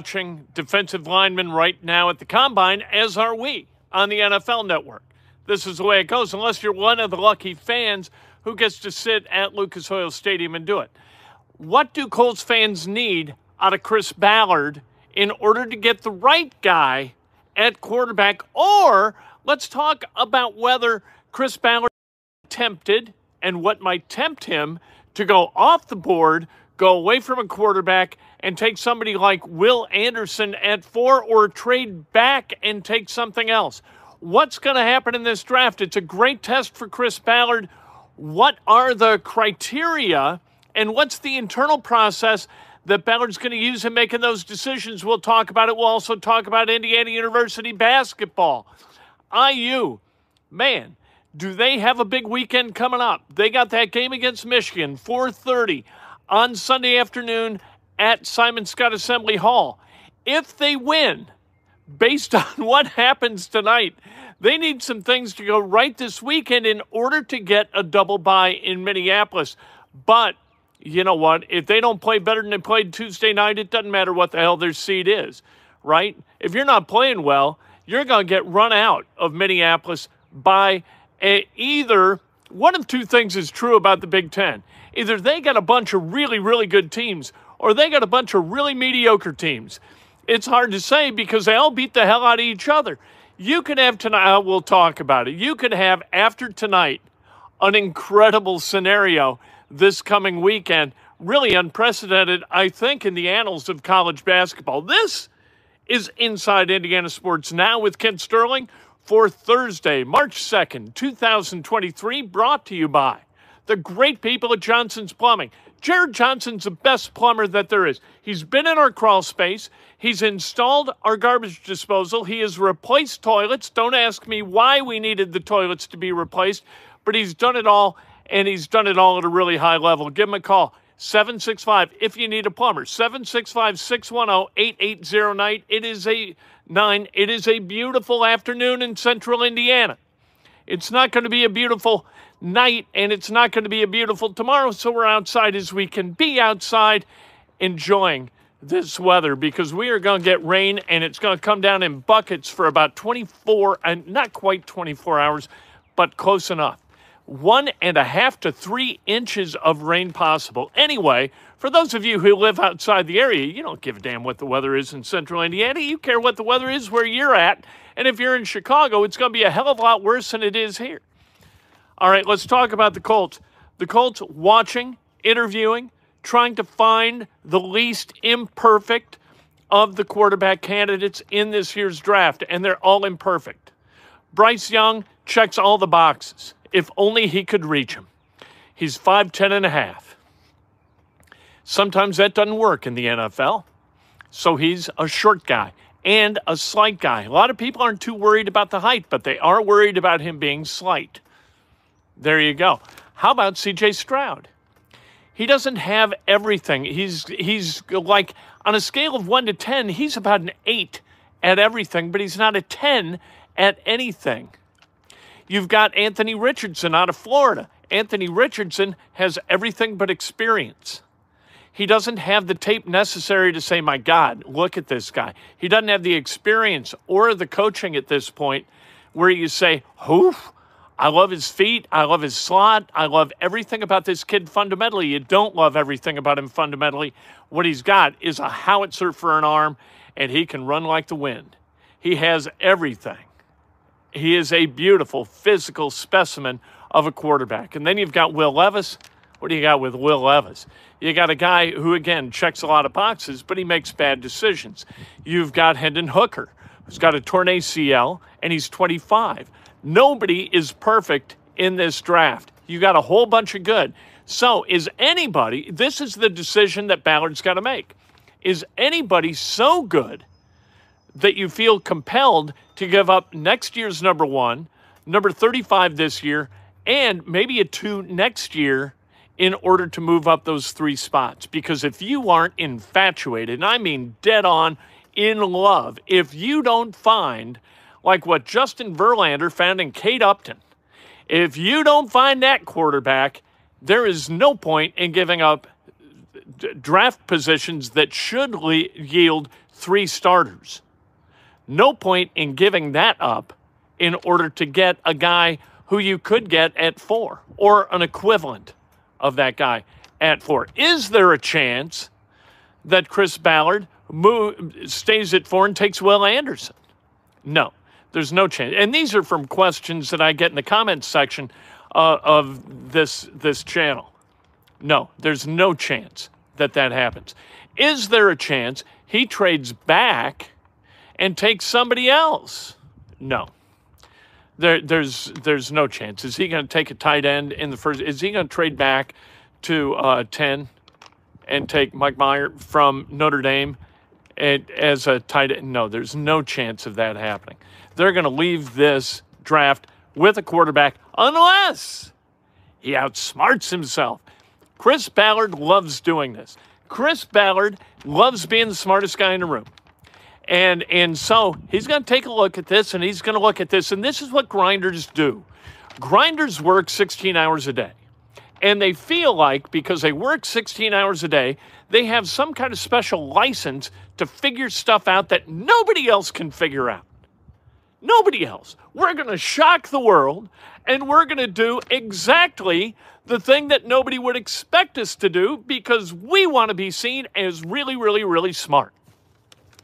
watching defensive linemen right now at the combine, as are we on the NFL network. This is the way it goes, unless you're one of the lucky fans who gets to sit at Lucas Oil Stadium and do it. What do Colts fans need out of Chris Ballard in order to get the right guy at quarterback? Or let's talk about whether Chris Ballard tempted and what might tempt him to go off the board, go away from a quarterback, and take somebody like Will Anderson at four or trade back and take something else. What's going to happen in this draft? It's a great test for Chris Ballard. What are the criteria and what's the internal process that Ballard's going to use in making those decisions? We'll talk about it. We'll also talk about Indiana University basketball. IU, man, do they have a big weekend coming up? They got that game against Michigan, 4:30 on Sunday afternoon at Simon Skjodt Assembly Hall. If they win, based on what happens tonight, they need some things to go right this weekend in order to get a double bye in Minneapolis. But you know what? If they don't play better than they played Tuesday night, it doesn't matter what the hell their seed is, right? If you're not playing well, you're going to get run out of Minneapolis by a, either one of two things is true about the Big Ten. Either they got a bunch of really, really good teams, or they got a bunch of really mediocre teams. It's hard to say because they all beat the hell out of each other. You could have tonight, uh, we'll talk about it. You could have after tonight an incredible scenario this coming weekend. Really unprecedented, I think, in the annals of college basketball. This is Inside Indiana Sports Now with Kent Sterling for Thursday, March 2nd, 2023, brought to you by the great people at Johnson's Plumbing. Jared Johnson's the best plumber that there is. He's been in our crawl space. He's installed our garbage disposal. He has replaced toilets. Don't ask me why we needed the toilets to be replaced, but he's done it all, and he's done it all at a really high level. Give him a call. 765 if you need a plumber 765 610 8809 it is a 9 it is a beautiful afternoon in central indiana it's not going to be a beautiful night, and it's not going to be a beautiful tomorrow. So we're outside as we can be outside enjoying this weather because we are going to get rain and it's going to come down in buckets for about 24 and not quite 24 hours, but close enough. One and a half to three inches of rain possible. Anyway, for those of you who live outside the area, you don't give a damn what the weather is in central Indiana. You care what the weather is where you're at. And if you're in Chicago, it's going to be a hell of a lot worse than it is here. All right, let's talk about the Colts. The Colts watching, interviewing, trying to find the least imperfect of the quarterback candidates in this year's draft, and they're all imperfect. Bryce Young checks all the boxes. If only he could reach him. He's 5'10 and a half. Sometimes that doesn't work in the NFL. So he's a short guy and a slight guy. A lot of people aren't too worried about the height, but they are worried about him being slight. There you go. How about CJ Stroud? He doesn't have everything. He's he's like on a scale of 1 to 10, he's about an 8 at everything, but he's not a 10 at anything. You've got Anthony Richardson out of Florida. Anthony Richardson has everything but experience. He doesn't have the tape necessary to say, my God, look at this guy. He doesn't have the experience or the coaching at this point where you say, who? I love his feet. I love his slot. I love everything about this kid fundamentally. You don't love everything about him fundamentally. What he's got is a howitzer for an arm, and he can run like the wind. He has everything. He is a beautiful physical specimen of a quarterback. And then you've got Will Levis. What do you got with Will Levis? You got a guy who, again, checks a lot of boxes, but he makes bad decisions. You've got Hendon Hooker, who's got a torn ACL, and he's 25. Nobody is perfect in this draft. You got a whole bunch of good. So, is anybody, this is the decision that Ballard's got to make. Is anybody so good that you feel compelled to give up next year's number one, number 35 this year, and maybe a two next year in order to move up those three spots? Because if you aren't infatuated, and I mean dead on in love, if you don't find like what Justin Verlander found in Kate Upton. If you don't find that quarterback, there is no point in giving up draft positions that should le- yield three starters. No point in giving that up in order to get a guy who you could get at four or an equivalent of that guy at four. Is there a chance that Chris Ballard move, stays at four and takes Will Anderson? No. There's no chance. And these are from questions that I get in the comments section uh, of this this channel. No, there's no chance that that happens. Is there a chance he trades back and takes somebody else? No. There, there's there's no chance. Is he going to take a tight end in the first? Is he going to trade back to uh, ten and take Mike Mayer from Notre Dame as a tight end? No, there's no chance of that happening they're going to leave this draft with a quarterback unless he outsmarts himself. Chris Ballard loves doing this. Chris Ballard loves being the smartest guy in the room. And and so he's going to take a look at this and he's going to look at this and this is what grinders do. Grinders work 16 hours a day. And they feel like because they work 16 hours a day, they have some kind of special license to figure stuff out that nobody else can figure out. Nobody else. We're going to shock the world and we're going to do exactly the thing that nobody would expect us to do because we want to be seen as really, really, really smart.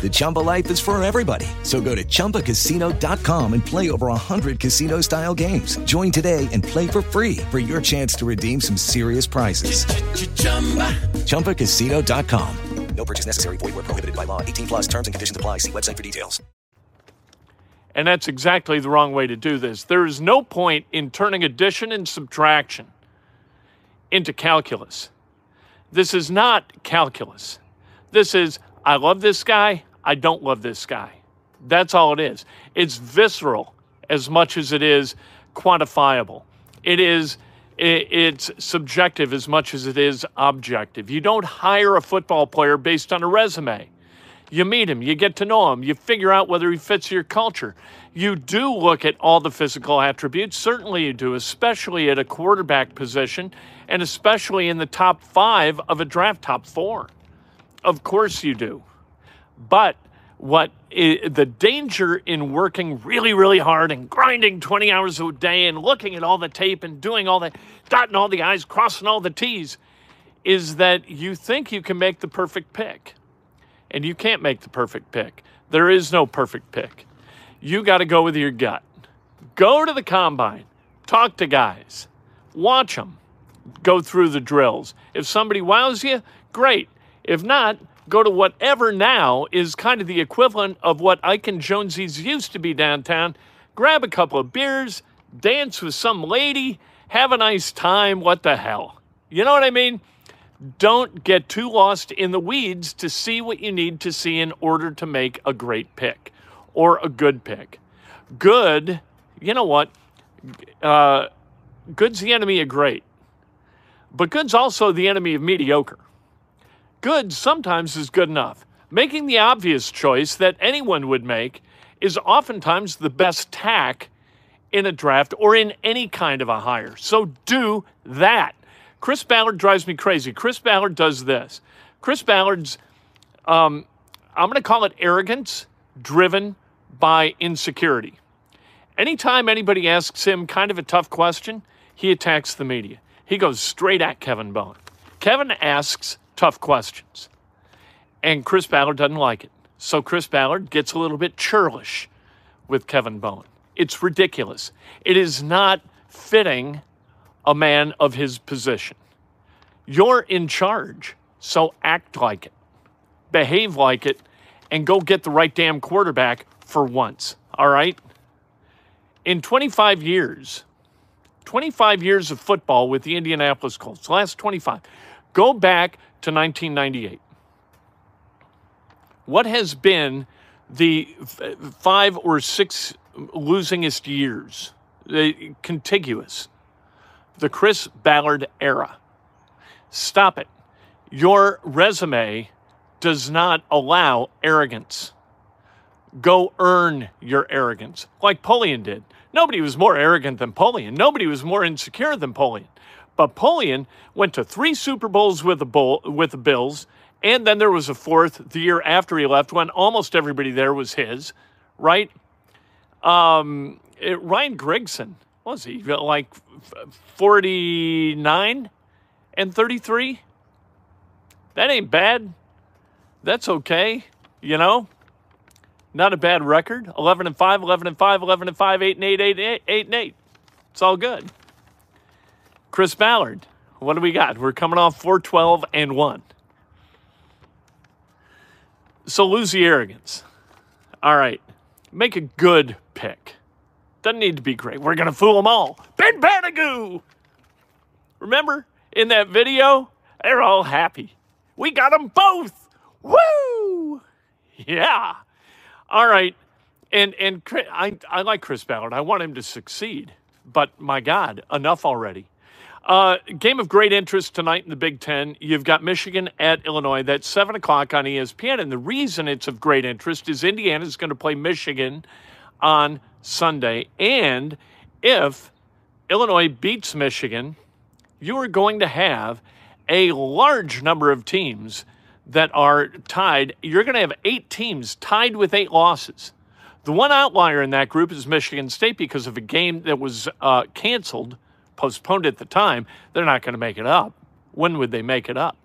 The Chumba life is for everybody. So go to ChumbaCasino.com and play over 100 casino style games. Join today and play for free for your chance to redeem some serious prizes. Ch-ch-chumba. ChumbaCasino.com. No purchase necessary. Void where prohibited by law. 18 plus terms and conditions apply. See website for details. And that's exactly the wrong way to do this. There is no point in turning addition and subtraction into calculus. This is not calculus. This is I love this guy. I don't love this guy. That's all it is. It's visceral as much as it is quantifiable. It is it's subjective as much as it is objective. You don't hire a football player based on a resume. You meet him, you get to know him, you figure out whether he fits your culture. You do look at all the physical attributes, certainly you do, especially at a quarterback position, and especially in the top five of a draft top four. Of course you do. But what the danger in working really, really hard and grinding 20 hours a day and looking at all the tape and doing all the dotting all the I's, crossing all the T's is that you think you can make the perfect pick. And you can't make the perfect pick. There is no perfect pick. You got to go with your gut. Go to the combine, talk to guys, watch them, go through the drills. If somebody wows you, great. If not, go to whatever now is kind of the equivalent of what Ike and Jonesy's used to be downtown. Grab a couple of beers, dance with some lady, have a nice time. What the hell? You know what I mean? Don't get too lost in the weeds to see what you need to see in order to make a great pick or a good pick. Good, you know what? Uh, good's the enemy of great, but good's also the enemy of mediocre. Good sometimes is good enough. Making the obvious choice that anyone would make is oftentimes the best tack in a draft or in any kind of a hire. So do that. Chris Ballard drives me crazy. Chris Ballard does this. Chris Ballard's, um, I'm going to call it arrogance driven by insecurity. Anytime anybody asks him kind of a tough question, he attacks the media. He goes straight at Kevin Bowen. Kevin asks tough questions, and Chris Ballard doesn't like it. So Chris Ballard gets a little bit churlish with Kevin Bowen. It's ridiculous. It is not fitting a man of his position. You're in charge, so act like it, behave like it, and go get the right damn quarterback for once. All right? In 25 years, 25 years of football with the Indianapolis Colts, last 25, go back to 1998. What has been the five or six losingest years, the contiguous, the Chris Ballard era? Stop it. Your resume does not allow arrogance. Go earn your arrogance, like Polian did. Nobody was more arrogant than Polian. Nobody was more insecure than Polian. But Polian went to three Super Bowls with the Bull, with the Bills, and then there was a fourth the year after he left when almost everybody there was his, right? Um, it, Ryan Grigson was he like forty nine and thirty three? That ain't bad. That's okay, you know. Not a bad record. 11 and 5, 11 and 5, 11 and 5, 8 and 8, 8 and 8, 8 and 8. It's all good. Chris Ballard, what do we got? We're coming off 412 and 1. So lose the arrogance. All right. Make a good pick. Doesn't need to be great. We're going to fool them all. Ben Banagoo! Remember in that video? They're all happy. We got them both. Woo! Yeah. All right. And and I, I like Chris Ballard. I want him to succeed. But my God, enough already. Uh, game of great interest tonight in the Big Ten. You've got Michigan at Illinois. That's 7 o'clock on ESPN. And the reason it's of great interest is Indiana is going to play Michigan on Sunday. And if Illinois beats Michigan, you are going to have a large number of teams that are tied. You're going to have eight teams tied with eight losses. The one outlier in that group is Michigan State because of a game that was uh, canceled postponed at the time, they're not going to make it up. When would they make it up?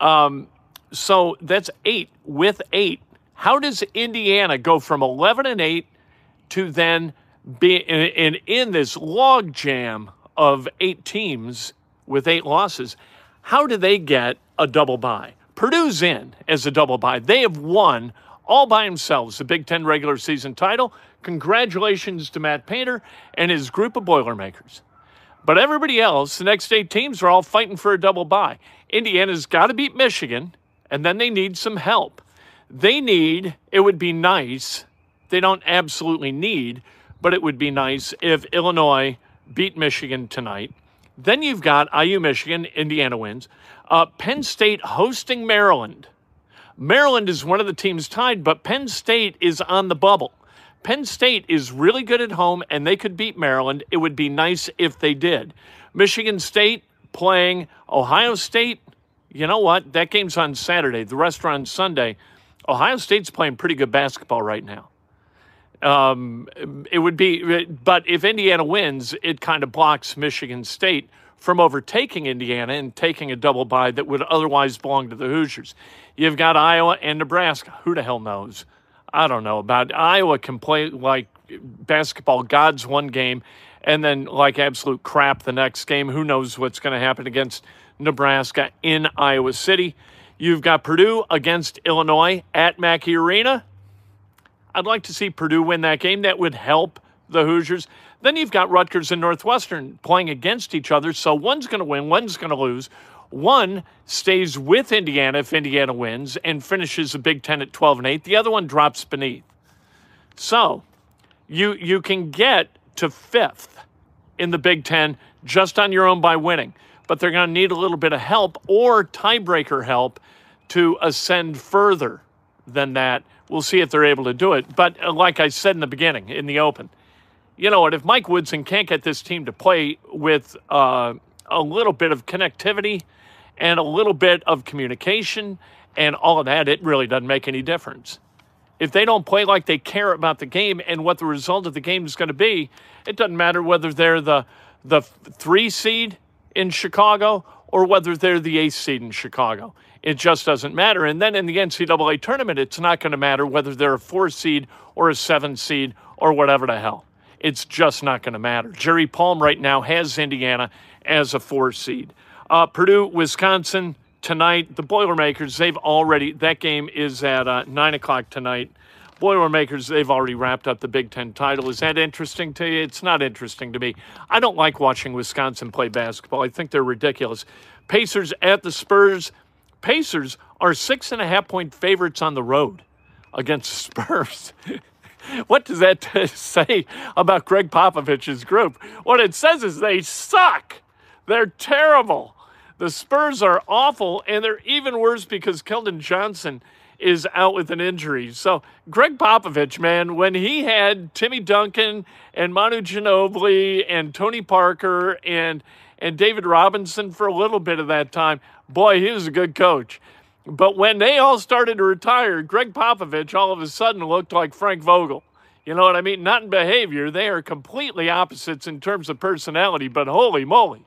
Um, so that's eight with eight. How does Indiana go from 11 and 8 to then be in, in, this log jam of eight teams with eight losses? How do they get a double bye? Purdue's in as a double bye. They have won all by themselves the Big Ten regular season title. Congratulations to Matt Painter and his group of Boilermakers. But everybody else, the next eight teams are all fighting for a double bye. Indiana's got to beat Michigan, and then they need some help. They need, it would be nice, they don't absolutely need, but it would be nice if Illinois beat Michigan tonight. Then you've got IU Michigan, Indiana wins. Uh, Penn State hosting Maryland. Maryland is one of the teams tied, but Penn State is on the bubble. Penn State is really good at home and they could beat Maryland. It would be nice if they did. Michigan State playing Ohio State. You know what? That game's on Saturday. The rest are on Sunday. Ohio State's playing pretty good basketball right now. Um, it would be, but if Indiana wins, it kind of blocks Michigan State from overtaking Indiana and taking a double bye that would otherwise belong to the Hoosiers. You've got Iowa and Nebraska. Who the hell knows? I don't know about Iowa can play like basketball gods one game and then like absolute crap the next game. Who knows what's going to happen against Nebraska in Iowa City? You've got Purdue against Illinois at Mackey Arena. I'd like to see Purdue win that game. That would help the Hoosiers. Then you've got Rutgers and Northwestern playing against each other. So one's going to win, one's going to lose. One stays with Indiana if Indiana wins and finishes the Big Ten at 12 and 8. The other one drops beneath. So you you can get to fifth in the Big Ten just on your own by winning. But they're going to need a little bit of help or tiebreaker help to ascend further than that. We'll see if they're able to do it. But uh, like I said in the beginning, in the open, you know what? If Mike Woodson can't get this team to play with uh, a little bit of connectivity and a little bit of communication and all of that, it really doesn't make any difference. If they don't play like they care about the game and what the result of the game is going to be, it doesn't matter whether they're the the three seed in Chicago or whether they're the eighth seed in Chicago. It just doesn't matter. And then in the NCAA tournament, it's not going to matter whether they're a four seed or a seven seed or whatever the hell. It's just not going to matter. Jerry Palm right now has Indiana as a four seed. Uh, Purdue, Wisconsin tonight. The Boilermakers, they've already, that game is at uh, 9 o'clock tonight. Boilermakers, they've already wrapped up the Big Ten title. Is that interesting to you? It's not interesting to me. I don't like watching Wisconsin play basketball. I think they're ridiculous. Pacers at the Spurs. Pacers are six and a half point favorites on the road against Spurs. What does that say about Gregg Popovich's group? What it says is they suck. They're terrible. The Spurs are awful, and they're even worse because Keldon Johnson is out with an injury. So Gregg Popovich, man, when he had Timmy Duncan and Manu Ginobili and Tony Parker and and David Robinson for a little bit of that time, boy, he was a good coach. But when they all started to retire, Gregg Popovich all of a sudden looked like Frank Vogel. You know what I mean? Not in behavior. They are completely opposites in terms of personality, but holy moly.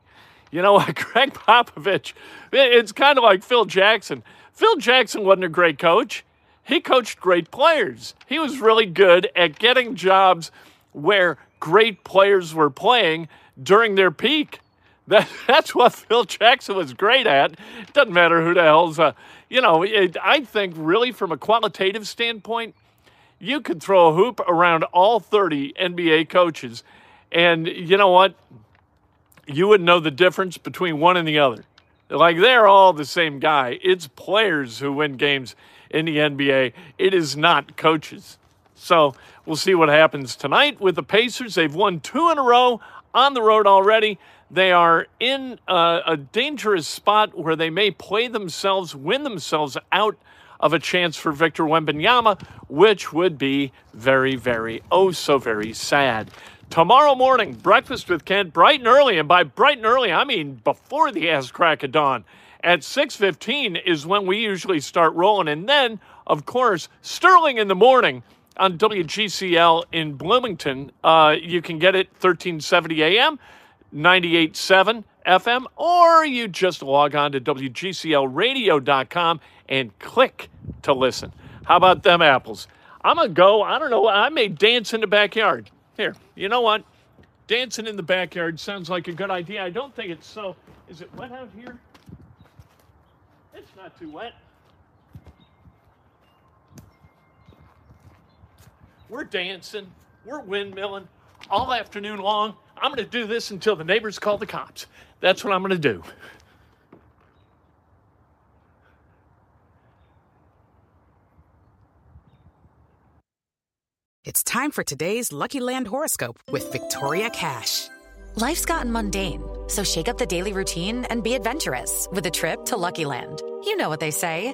You know what? Gregg Popovich, it's kind of like Phil Jackson. Phil Jackson wasn't a great coach. He coached great players. He was really good at getting jobs where great players were playing during their peak. That, that's what Phil Jackson was great at. It doesn't matter who the hell's, uh, you know, it, I think really from a qualitative standpoint, you could throw a hoop around all 30 NBA coaches. And you know what? You wouldn't know the difference between one and the other. Like they're all the same guy. It's players who win games in the NBA, it is not coaches. So we'll see what happens tonight with the Pacers. They've won two in a row on the road already. They are in a, a dangerous spot where they may play themselves, win themselves out of a chance for Victor Wembanyama, which would be very, very, oh, so very sad. Tomorrow morning, breakfast with Kent, bright and early, and by bright and early, I mean before the ass crack of dawn. At 6.15 is when we usually start rolling. And then, of course, Sterling in the morning on WGCL in Bloomington. Uh, you can get it 1370 AM, 98.7 FM, or you just log on to WGCLradio.com and click to listen. How about them apples? I'm going to go, I don't know, I may dance in the backyard. Here, you know what? Dancing in the backyard sounds like a good idea. I don't think it's so. Is it wet out here? It's not too wet. We're dancing, we're windmilling all afternoon long. I'm going to do this until the neighbors call the cops. That's what I'm going to do. It's time for today's Lucky Land horoscope with Victoria Cash. Life's gotten mundane, so shake up the daily routine and be adventurous with a trip to Lucky Land. You know what they say.